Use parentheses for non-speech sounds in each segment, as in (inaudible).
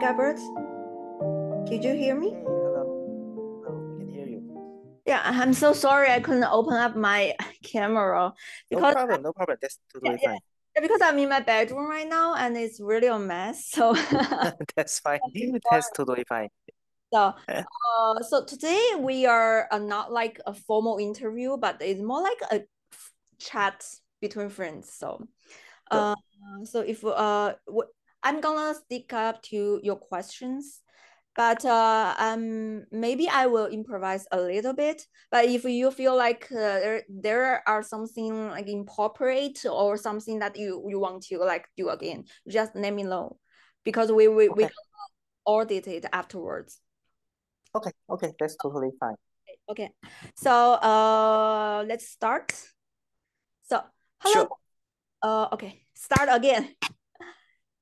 Gilbert. Did you hear me? Hey, hello. Hello, we can hear you. Yeah, I'm so sorry I couldn't open up my camera No because problem, no problem. That's yeah, totally yeah, fine. because I'm in my bedroom right now and it's really a mess. So (laughs) (laughs) (laughs) That's fine. That's totally fine. so uh so today we are uh, not like a formal interview, but it's more like a chat between friends. So uh so if uh I'm gonna stick up to your questions. But uh, um, maybe I will improvise a little bit. But if you feel like uh, there there are something like inappropriate or something that you you want to like do again, just let me know, because we we we Okay, can audit it afterwards. okay, okay. That's totally fine. Okay. So uh, let's start. So hello. Sure. Uh, okay. Start again.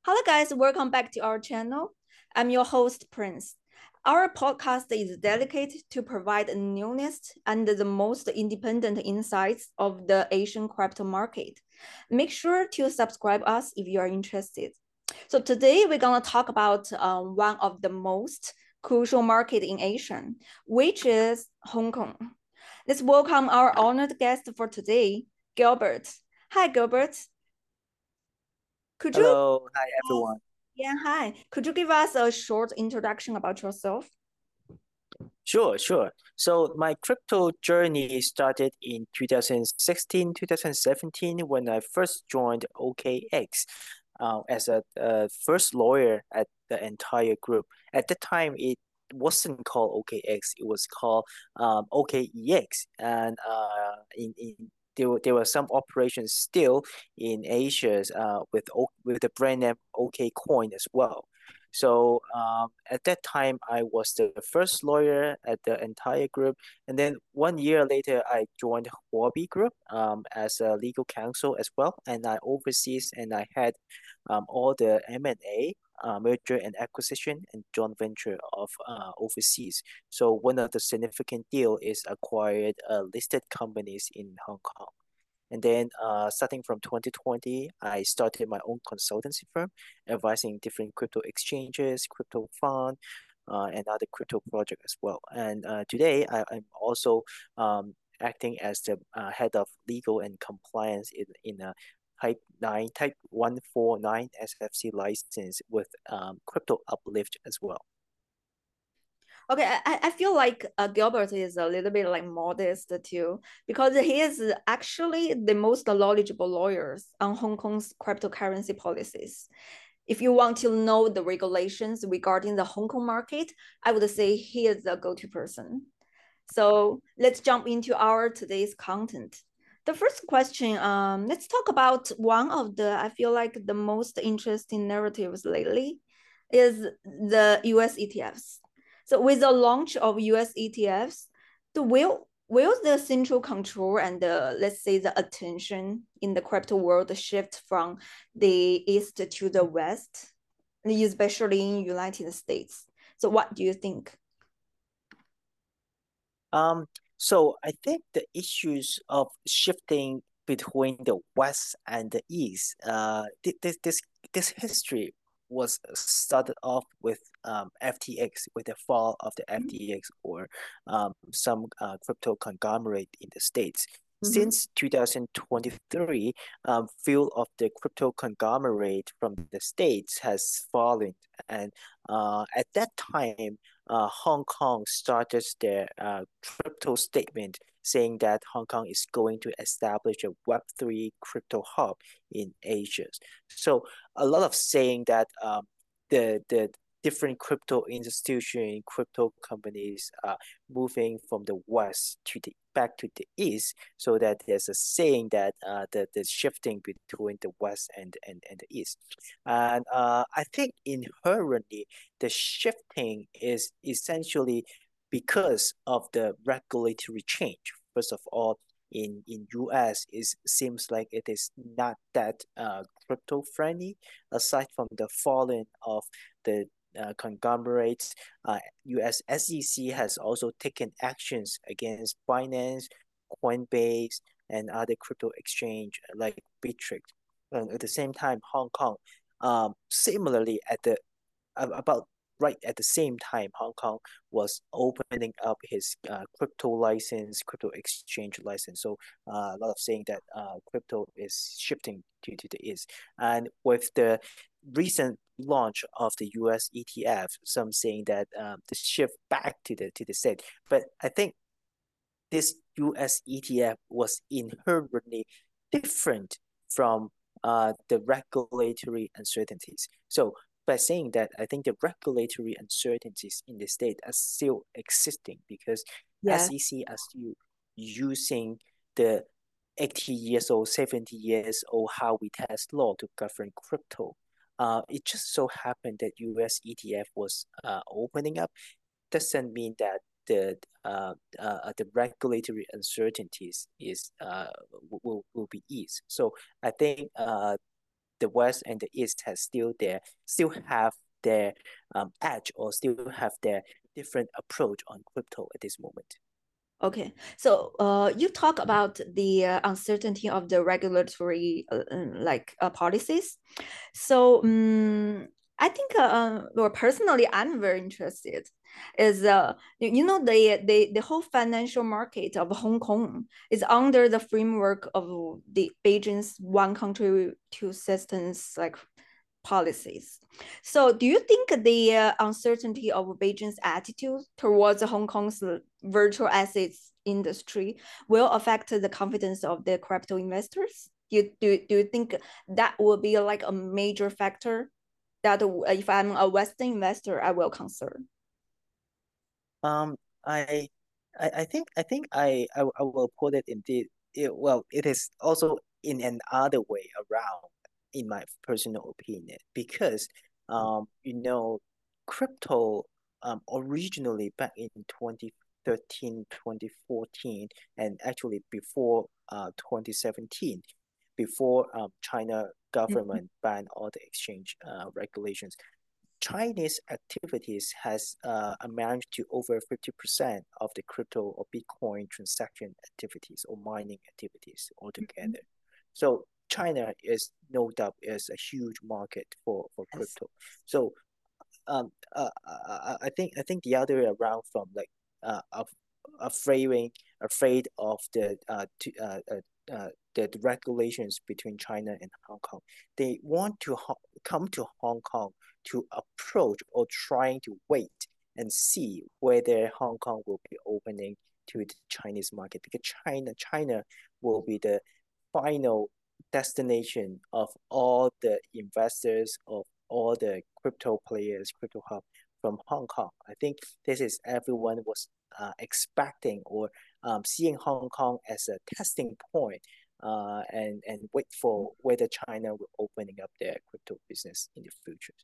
Hello, guys. Welcome back to our channel. I'm your host, Prince. Our podcast is dedicated to provide the newest and the most independent insights of the Asian crypto market. Make sure to subscribe us if you are interested. So today we're gonna talk about um, one of the most crucial market in Asia, which is Hong Kong. Let's welcome our honored guest for today, Gilbert. Hi, Gilbert. Could you Hello, hi everyone. yeah, hi. Could you give us a short introduction about yourself? Sure, sure. So my crypto journey started in 2016, 2017 when I first joined OKX uh, as a uh, first lawyer at the entire group. At the time, it wasn't called OKX, it was called um, OKEX. And uh, in, in there were, there were some operations still in Asia uh, with with the brand name OKCoin as well. So um, at that time, I was the first lawyer at the entire group, and then one year later, I joined Huobi Group um, as a legal counsel as well, and I oversees and I had um, all the M&A, uh, merger and acquisition, and joint venture of uh, overseas. So one of the significant deal is acquired uh, listed companies in Hong Kong. And then, uh, starting from 2020, I started my own consultancy firm, advising different crypto exchanges, crypto fund, uh, and other crypto project as well. And uh, today, I, I'm also um, acting as the uh, head of legal and compliance in in a Type 9, Type 149 SFC license with um, Crypto Uplift as well. Okay, I, I feel like uh, Gilbert is a little bit like modest too, because he is actually the most knowledgeable lawyers on Hong Kong's cryptocurrency policies. If you want to know the regulations regarding the Hong Kong market, I would say he is the go-to person. So let's jump into our today's content. The first question, um, let's talk about one of the, I feel like the most interesting narratives lately is the US ETFs. So with the launch of US ETFs, the will will the central control and the let's say the attention in the crypto world shift from the east to the west, especially in United States? So what do you think? Um, so I think the issues of shifting between the West and the East, uh, thi- this this this history was started off with um FTX, with the fall of the Mhm. FTX or um some uh, crypto conglomerate in the States. Mhm. Since 2023, um, few of the crypto conglomerate from the States has fallen, and uh, at that time, uh, Hong Kong started their uh, crypto statement saying that Hong Kong is going to establish a Web3 crypto hub in Asia. So a lot of saying that um, the the different crypto institution, crypto companies are moving from the west to the back to the east, so that there's a saying that uh, the, the shifting between the west and, and, and the east. And uh, I think inherently the shifting is essentially because of the regulatory change. First of all, in in US, it seems like it is not that uh, crypto friendly. Aside from the falling of the uh, conglomerates, uh, US SEC has also taken actions against Binance, Coinbase, and other crypto exchange like Bittrex. And at the same time, Hong Kong, um, similarly at the about right at the same time, Hong Kong was opening up his uh, crypto license, crypto exchange license. So uh, a lot of saying that uh, crypto is shifting to, to the east. And with the recent launch of the US ETF, some saying that um, the shift back to the to the state. But I think this US ETF was inherently different from uh, the regulatory uncertainties. So by saying that, I think the regulatory uncertainties in the state are still existing because yeah. SEC are still using the 80 years old, 70 years old Howey test law to govern crypto. Uh, it just so happened that US ETF was uh, opening up. Doesn't mean that the uh, uh, the regulatory uncertainties is uh, will, will be eased. So I think uh, the West and the East has still their still have their um, edge or still have their different approach on crypto at this moment. Okay, so uh, you talk about the uh, uncertainty of the regulatory uh, like uh, policies. So um, I think, uh, well, personally, I'm very interested. Is uh, you know, the the the whole financial market of Hong Kong is under the framework of the Beijing's one country two systems like policies. So, do you think the uh, uncertainty of Beijing's attitude towards Hong Kong's virtual assets industry will affect the confidence of the crypto investors? Do you, do, do you think that will be like a major factor that if I'm a Western investor, I will consider? Um, I, I, I think I think I, I, I will put it indeed. It, well, it is also in another way around, in my personal opinion, because um, you know, crypto um originally back in 2013, 2014, and actually before uh 2017, before um China government mm-hmm. banned all the exchange uh, regulations. Chinese activities has uh, amounted to over 50% of the crypto or Bitcoin transaction activities or mining activities altogether. Mm-hmm. So China is no doubt is a huge market for, for yes. crypto. So um, uh, uh, I think I think the other way around from like uh, afraid afraid of the uh, to, uh, uh the, the regulations between China and Hong Kong. They want to ho- come to Hong Kong to approach or trying to wait and see whether Hong Kong will be opening to the Chinese market because China China will be the final destination of all the investors of all the crypto players, crypto hub from Hong Kong. I think this is everyone was uh, expecting or um, seeing Hong Kong as a testing point uh, and, and wait for whether China will opening up their crypto business in the future.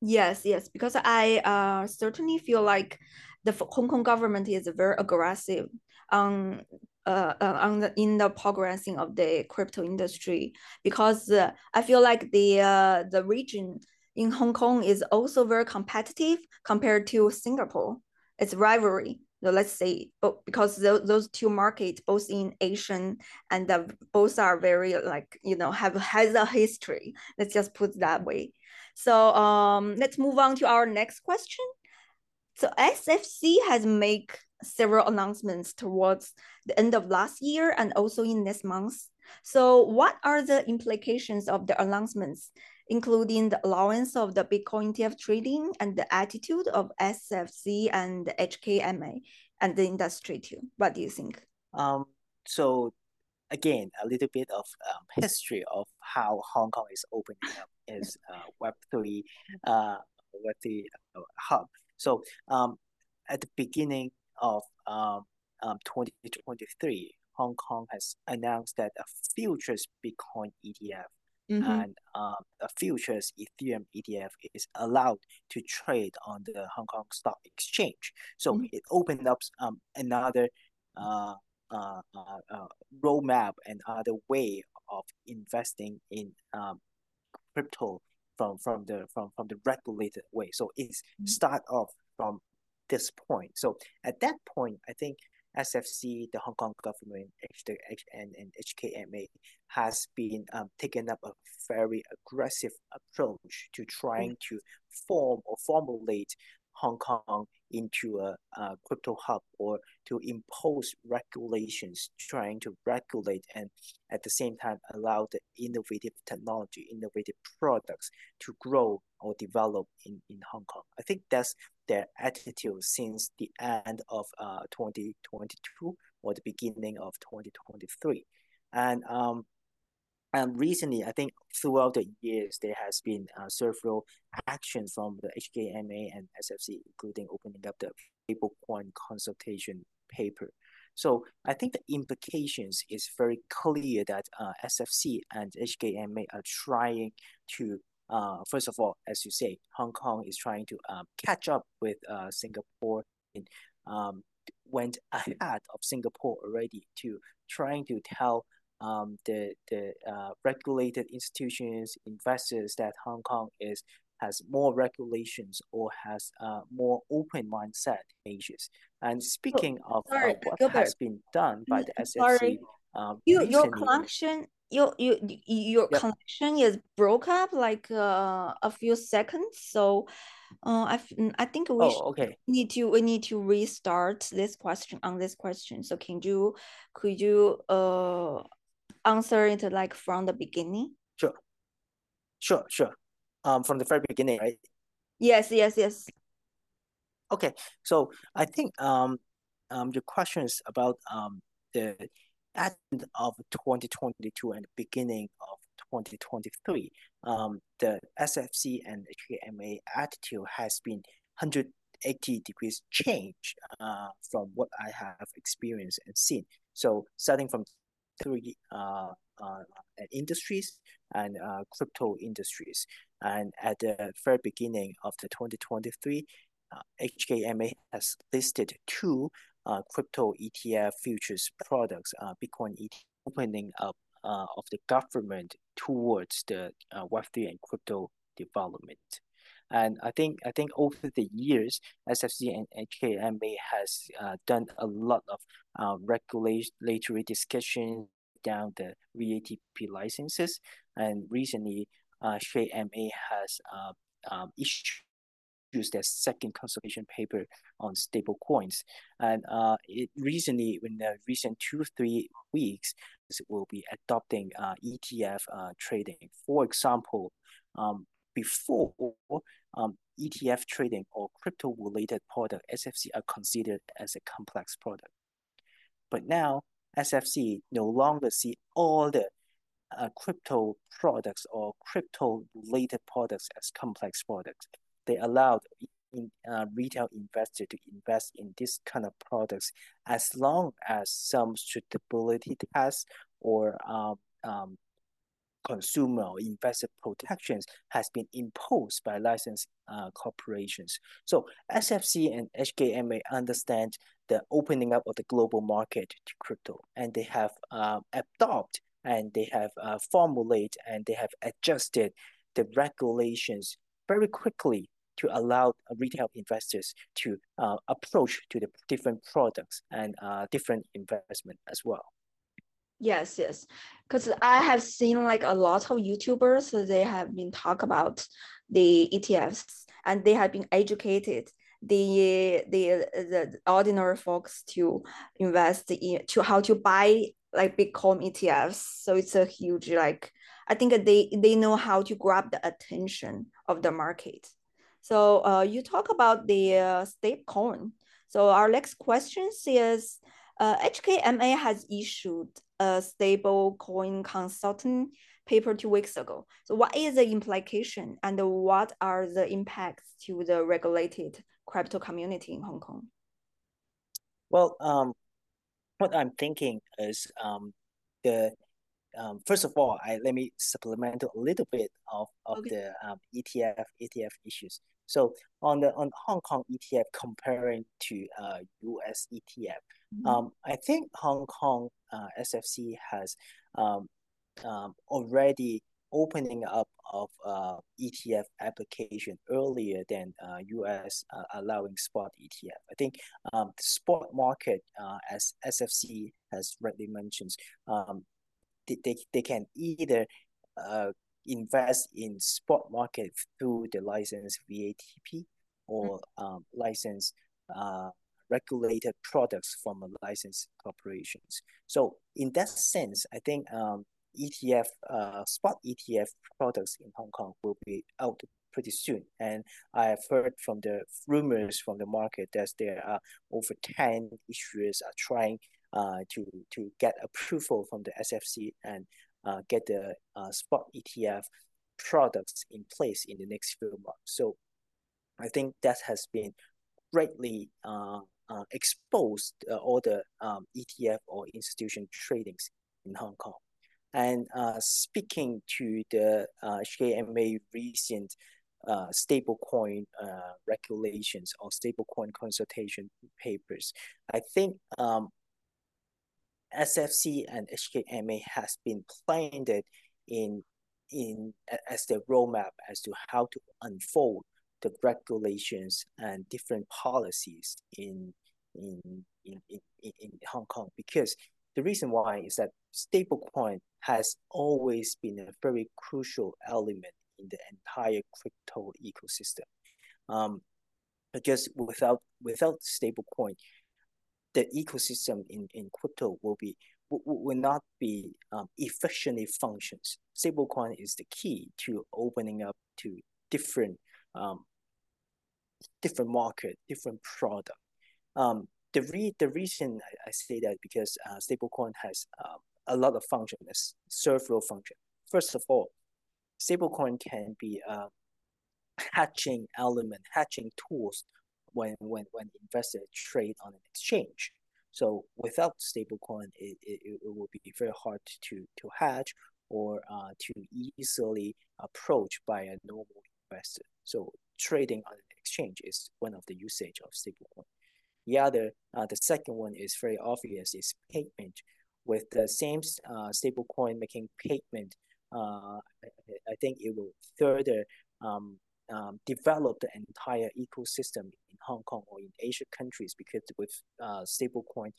Yes, yes, because I uh, certainly feel like the Hong Kong government is very aggressive on uh, uh, on the in the progressing of the crypto industry because uh, I feel like the uh, the region in Hong Kong is also very competitive compared to Singapore. It's rivalry know, let's say, because those two markets, both in Asian and the, both are very like, you know, have has a history. Let's just put that way. So um, let's move on to our next question. So SFC has made several announcements towards the end of last year and also in this month. So what are the implications of the announcements, including the allowance of the Bitcoin ETF trading and the attitude of SFC and HKMA and the industry too? What do you think? Um, so again, a little bit of um, history of how Hong Kong is opening up is (laughs) uh, Web3, uh, Web3 uh, hub. So um, at the beginning of um, um, 2023, Hong Kong has announced that a futures Bitcoin ETF mm-hmm. and um, a futures Ethereum ETF is allowed to trade on the Hong Kong Stock Exchange. So mm-hmm. it opened up um, another uh, uh, uh, uh, roadmap and other way of investing in um, crypto from from the from from the regulated way. So it's mm-hmm. start off from this point. So at that point, I think SFC, the Hong Kong government, and, and HKMA has been um, taken up a very aggressive approach to trying to form or formulate Hong Kong into a, a, crypto hub or to impose regulations, trying to regulate and at the same time allow the innovative technology, innovative products to grow or develop in, in Hong Kong. I think that's their attitude since the end of uh, 2022 or the beginning of 2023. And um, and recently, I think throughout the years, there has been uh, several actions from the HKMA and SFC, including opening up the stablecoin consultation paper. So I think the implications is very clear that uh, SFC and HKMA are trying to, uh, first of all, as you say, Hong Kong is trying to um, catch up with uh, Singapore and um, went ahead of Singapore already to trying to tell um, the the uh, regulated institutions, investors that Hong Kong is has more regulations or has uh, more open mindset Asians. And speaking oh, of sorry, uh, what Gilbert. has been done by the SFC, sorry. Um, you, your connection, your your your yep. connection is broke up like uh, a few seconds. So, uh, I I think we oh, okay. need to we need to restart this question on this question. So, can you could you uh answer it like from the beginning? Sure. Sure, sure. Um, from the very beginning, right? Yes, yes, yes. Okay, so I think um, um, your question is about um the end of 2022 and the beginning of 2023. Um, the SFC and HKMA attitude has been 180 degrees change uh, from what I have experienced and seen. So starting from three uh, uh, industries and uh, crypto industries. And at the very beginning of the 2023, HKMA has listed two uh, crypto ETF futures products, uh, Bitcoin ETF, opening up uh, of the government towards the Web3 and crypto development. And I think I think over the years, SFC and HKMA has uh, done a lot of uh, regulatory discussion down the VATP licenses. And recently, uh, HKMA has uh, um, issued their second consultation paper on stable coins. And uh, it recently, in the recent two, three weeks, will be adopting uh, ETF uh, trading. For example, um, before um, ETF trading or crypto related product, SFC are considered as a complex product. But now, SFC no longer see all the uh, crypto products or crypto related products as complex products. They allowed in, uh, retail investor to invest in this kind of products as long as some suitability tests or um, um, consumer or investor protections has been imposed by licensed uh, corporations. So SFC and HKMA understand the opening up of the global market to crypto, and they have uh, adopted and they have uh, formulated and they have adjusted the regulations very quickly to allow retail investors to uh, approach to the different products and uh, different investment as well. Yes, yes. Because I have seen like a lot of YouTubers, they have been talk about the ETFs and they have been educated the the the ordinary folks to invest in to how to buy like Bitcoin ETFs. So it's a huge like I think they they know how to grab the attention of the market. So uh, you talk about the uh, stablecoin. So our next question is uh, HKMA has issued a stable coin consultant paper two weeks ago. So what is the implication and what are the impacts to the regulated crypto community in Hong Kong? Well, um, what I'm thinking is um, the um, first of all, I let me supplement a little bit of, of okay. the um, ETF ETF issues. So on the on Hong Kong ETF comparing to uh, US ETF, mm-hmm. um, I think Hong Kong uh, SFC has um, um, already opening up of uh, ETF application earlier than uh, US uh, allowing spot ETF. I think um, the spot market, uh, as SFC has rightly mentioned, um, they, they, they can either uh, invest in spot market through the license VATP or um, license uh, regulated products from licensed corporations. So in that sense, I think um, ETF, uh, spot ETF products in Hong Kong will be out pretty soon. And I have heard from the rumors from the market that there are over 10 issuers are trying uh, to, to get approval from the SFC and uh, get the uh, spot ETF products in place in the next few months. So I think that has been greatly uh, uh, exposed uh, all the um, ETF or institution tradings in Hong Kong. And uh, speaking to the uh, HKMA recent uh, stablecoin uh, regulations or stablecoin consultation papers, I think um, SFC and HKMA has been planned in in as the roadmap as to how to unfold the regulations and different policies in in in, in, in Hong Kong because the reason why is that stablecoin has always been a very crucial element in the entire crypto ecosystem. Um, because without without stablecoin, the ecosystem in, in crypto will be will not be um, efficiently functions. Stablecoin is the key to opening up to different um, different market, different product. Um, the re the reason I, I say that because uh, stablecoin has um, a lot of functions, serve role function. First of all, stablecoin can be a hatching element, hatching tools when when when investors trade on an exchange. So without stablecoin, it, it, it will be very hard to to hatch or uh, to easily approach by a normal investor. So trading on an exchange is one of the usage of stablecoin. The other, uh, the second one is very obvious is payment. With the same uh, stablecoin making payment, uh, I, think it will further um, um, develop the entire ecosystem in Hong Kong or in Asian countries because with uh, stablecoin,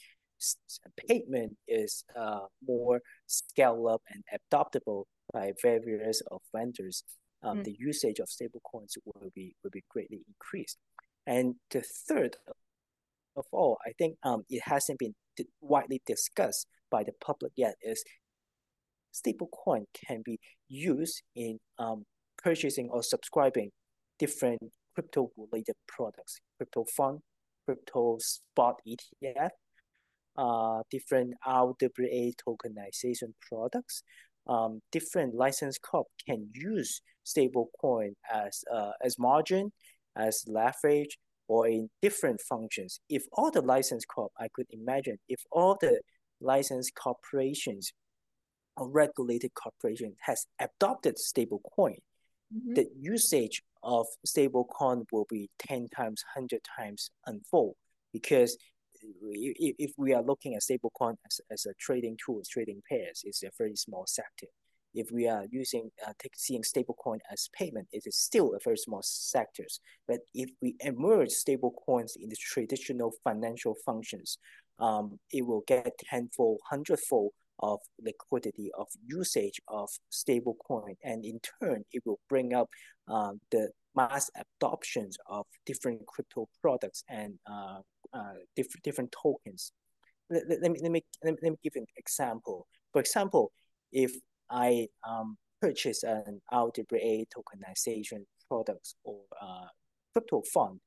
payment is uh, more scale up and adoptable by various of vendors. Um, mm. The usage of stablecoins will be will be greatly increased. And the third of all, I think um, it hasn't been widely discussed by the public yet is stablecoin can be used in um, purchasing or subscribing different crypto related products, crypto fund, crypto spot ETF, uh, different RWA tokenization products. Um, different license corp can use stablecoin as uh, as margin, as leverage, or in different functions. If all the license corp, I could imagine if all the licensed corporations or regulated corporation has adopted stablecoin, mm-hmm. the usage of stablecoin will be 10 times, 100 times unfold because if, if we are looking at stablecoin as, as a trading tool, trading pairs, it's a very small sector if we are using uh, seeing stablecoin as payment, it is still a very small sectors. But if we emerge stablecoins in the traditional financial functions, um, it will get tenfold, hundredfold of liquidity of usage of stablecoin, and in turn, it will bring up um, the mass adoptions of different crypto products and uh, uh, different different tokens. Let, let, me, let, me, let me give an example. For example, if I um, purchase an RWA tokenization products or uh, crypto fund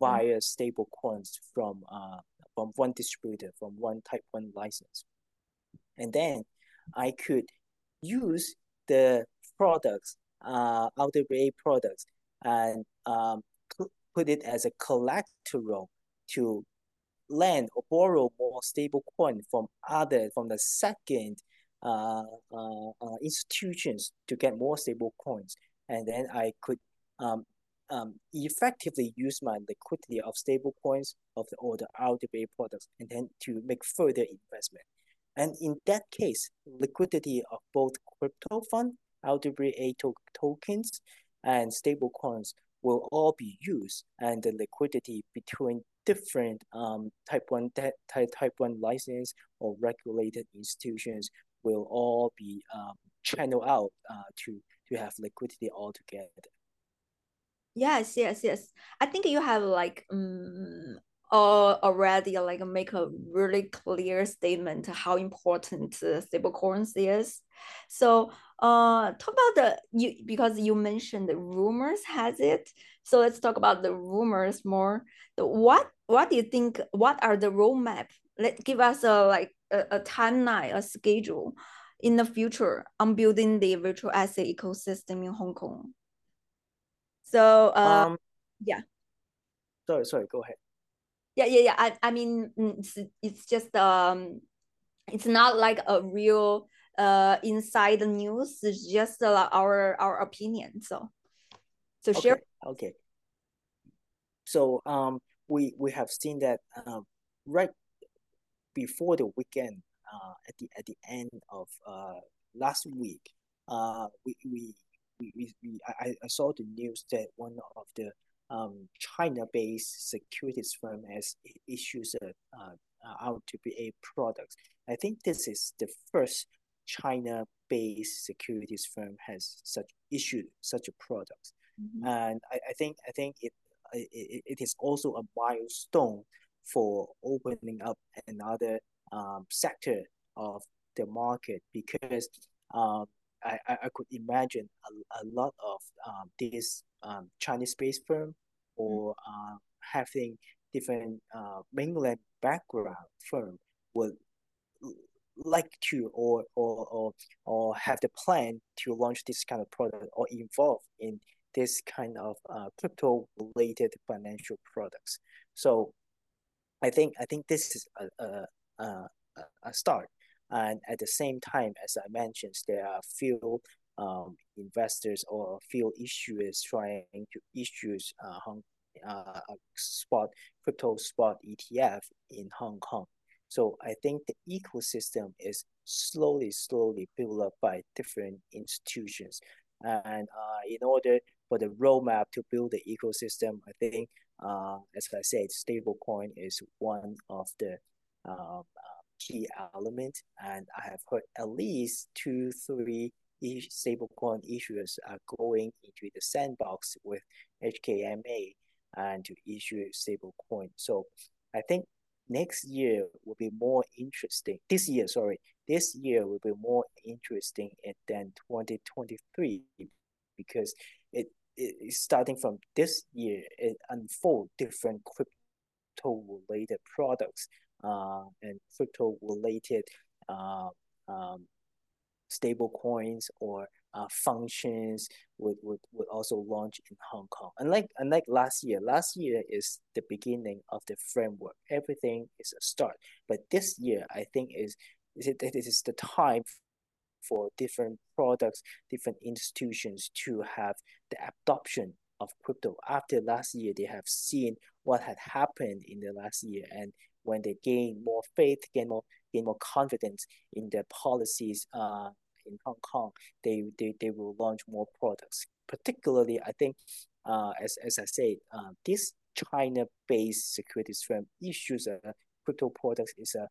via mm. stable coins from uh, from one distributor, from one type one license. And then I could use the products, uh, RWA products, and um, put it as a collateral to lend or borrow more stable coin from other from the second uh, uh, uh, institutions to get more stable coins. And then I could um, um, effectively use my liquidity of stable coins of the or the RWA products and then to make further investment. And in that case, liquidity of both crypto fund, RWA to- tokens, and stable coins will all be used, and the liquidity between different um, type one type type one license or regulated institutions will all be um, channeled out uh, to to have liquidity altogether. Yes, yes, yes. I think you have like um, uh, already like make a really clear statement how important uh, stablecoins is. So uh talk about the you because you mentioned the rumors has it. So let's talk about the rumors more. The, what what do you think? What are the roadmap? Let give us a like a, a timeline, a schedule in the future on building the virtual asset ecosystem in Hong Kong. So uh, um, yeah. Sorry, sorry. Go ahead yeah yeah yeah. I, I mean mm, it's, it's just um it's not like a real uh inside news. It's just uh, our our opinion so so okay. share. Okay so um we we have seen that um right before the weekend uh at the at the end of uh last week uh we we, we, we I, I saw the news that one of the um, China-based securities firm has issued a, uh, out to be a product. I think this is the first China-based securities firm has such issued such a product, mm-hmm. and I, I think I think it, it it is also a milestone for opening up another um, sector of the market because um, I, I could imagine a, a lot of um, these um, Chinese-based firm or uh, having different uh, mainland background firm would like to or, or or or have the plan to launch this kind of product or involve in this kind of uh, crypto related financial products. So I think I think this is a, a, a, a start. And at the same time, as I mentioned, there are a few um, investors or a few issuers trying to issue uh, Hong, uh, spot crypto spot ETF in Hong Kong. So I think the ecosystem is slowly, slowly built up by different institutions. And uh, in order for the roadmap to build the ecosystem, I think, uh, as I said, stablecoin is one of the um, key element, And I have heard at least two, three stablecoin issuers are going into the sandbox with HKMA and to issue stablecoin. So I think next year will be more interesting. This year, sorry, this year will be more interesting than 2023 because it, it starting from this year, it unfold different crypto related products and crypto related uh, um, stable coins or uh, functions would, would, would also launch in Hong Kong. Unlike unlike last year, last year is the beginning of the framework. Everything is a start. But this year, I think is is it, it is the time for different products, different institutions to have the adoption of crypto. After last year, they have seen what had happened in the last year, and when they gain more faith, gain more gain more confidence in their policies uh, in Hong Kong, they, they, they will launch more products. Particularly, I think, uh, as, as I said, uh, this China-based securities firm issues a crypto products is a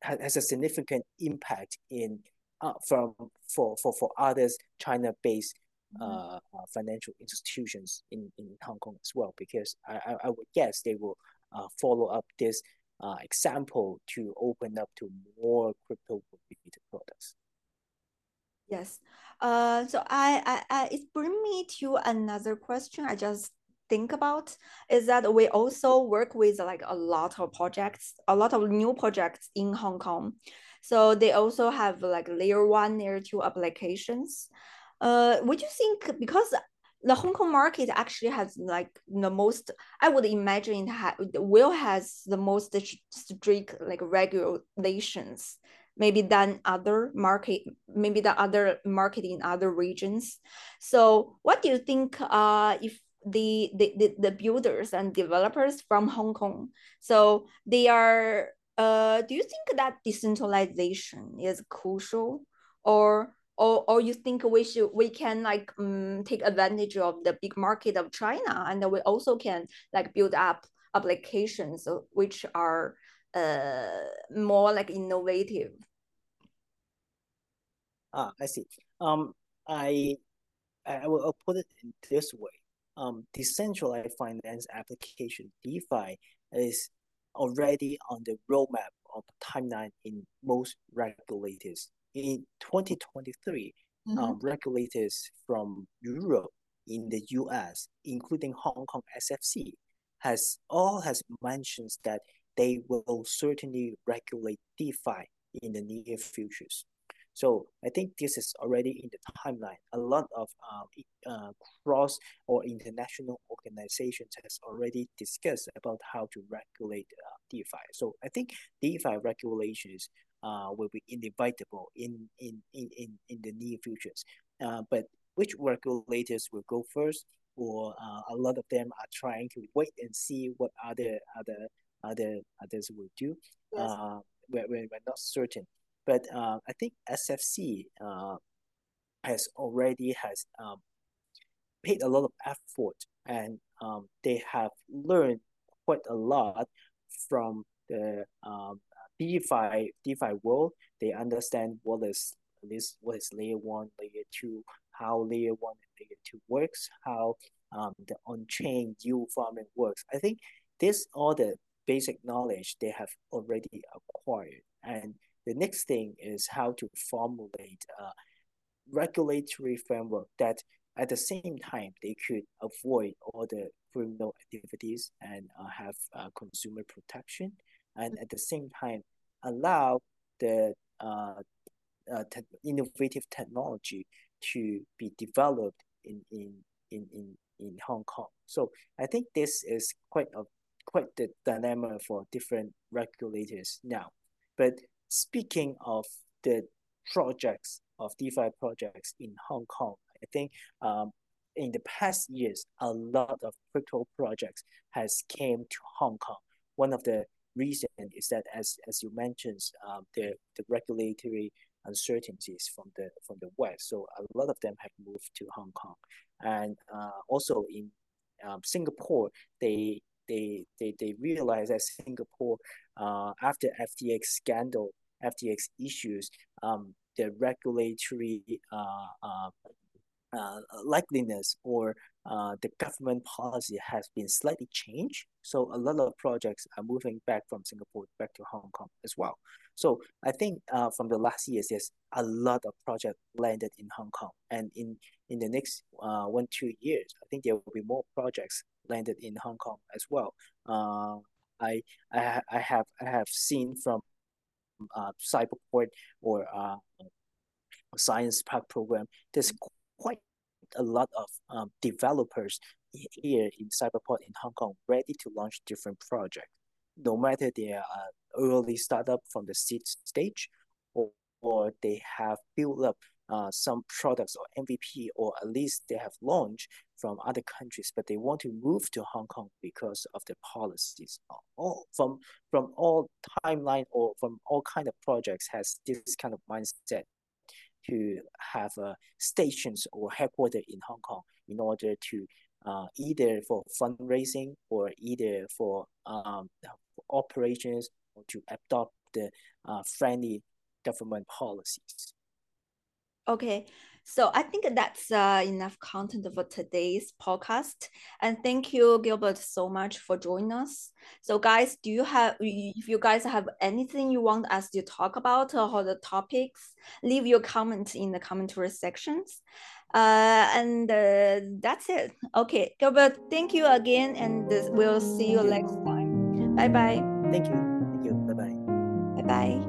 has a significant impact in uh, from for, for, for others China-based mm-hmm. uh, uh, financial institutions in, in Hong Kong as well, because I, I, I would guess they will uh, follow up this uh, example to open up to more crypto related products. Yes. Uh, so I, I, I it bring me to another question. I just think about is that we also work with like a lot of projects, a lot of new projects in Hong Kong. So they also have like layer one, layer two applications. Uh, would you think because the Hong Kong market actually has like the most, I would imagine it ha- will has the most strict like regulations maybe than other market, maybe the other market in other regions. So what do you think uh, if the, the, the, the builders and developers from Hong Kong, so they are, uh, do you think that decentralization is crucial or or, or you think we should we can like um, take advantage of the big market of China and we also can like build up applications which are uh, more like innovative Ah, I see. Um, I I will I'll put it in this way. Um, decentralized finance application DeFi is already on the roadmap of timeline in most regulators. In 2023, mm-hmm. um, regulators from Europe, in the US, including Hong Kong SFC, has all has mentioned that they will certainly regulate DeFi in the near futures. So I think this is already in the timeline. A lot of uh, uh, cross or international organizations has already discussed about how to regulate uh, DeFi. So I think DeFi regulations uh, will be inevitable in, in, in, in, in the near futures. Uh, but which regulators will go first? Or uh, a lot of them are trying to wait and see what other other other others will do. Yes. Uh, we're, we're not certain. But uh, I think SFC uh, has already has um, paid a lot of effort and um, they have learned quite a lot from the um, DeFi DeFi world. They understand what is this what is layer one, layer two, how layer one and layer two works, how um, the on-chain yield farming works. I think this all the basic knowledge they have already acquired, and the next thing is how to formulate a regulatory framework that at the same time they could avoid all the criminal activities and uh, have uh, consumer protection and at the same time allow the uh, uh, te- innovative technology to be developed in, in, in, in, in Hong Kong. So I think this is quite a quite the dilemma for different regulators now. But speaking of the projects of DeFi projects in Hong Kong, I think um, in the past years, a lot of crypto projects has came to Hong Kong. One of the reason is that, as as you mentioned, um, the the regulatory uncertainties from the from the West. So a lot of them have moved to Hong Kong, and uh, also in um, Singapore, they they they they realize that Singapore, uh, after FTX scandal, FTX issues, um, the regulatory uh, uh, uh, likeliness or uh, the government policy has been slightly changed. So a lot of projects are moving back from Singapore back to Hong Kong as well. So I think uh, from the last years, there's a lot of projects landed in Hong Kong, and in in the next uh, one two years, I think there will be more projects landed in Hong Kong as well. Uh, I I I have I have seen from uh, Cyberport or uh, Science Park program, there's quite a lot of um, developers here in Cyberport in Hong Kong ready to launch different projects. No matter they are early startup from the seed stage or, or they have built up uh, some products or MVP, or at least they have launched from other countries, but they want to move to Hong Kong because of the policies. All from from all timeline or from all kind of projects has this kind of mindset to have stations or headquarters in Hong Kong in order to uh, either for fundraising or either for um, operations or to adopt the uh, friendly government policies. Okay, so I think that's uh, enough content for today's podcast. And thank you, Gilbert, so much for joining us. So, guys, do you have, if you guys have anything you want us to talk about or the topics, leave your comment in the commentary sections. Uh, and uh, that's it. Okay, Gilbert, thank you again, and we'll see you next time. Bye bye. Thank you. Thank you. Bye bye. Bye bye.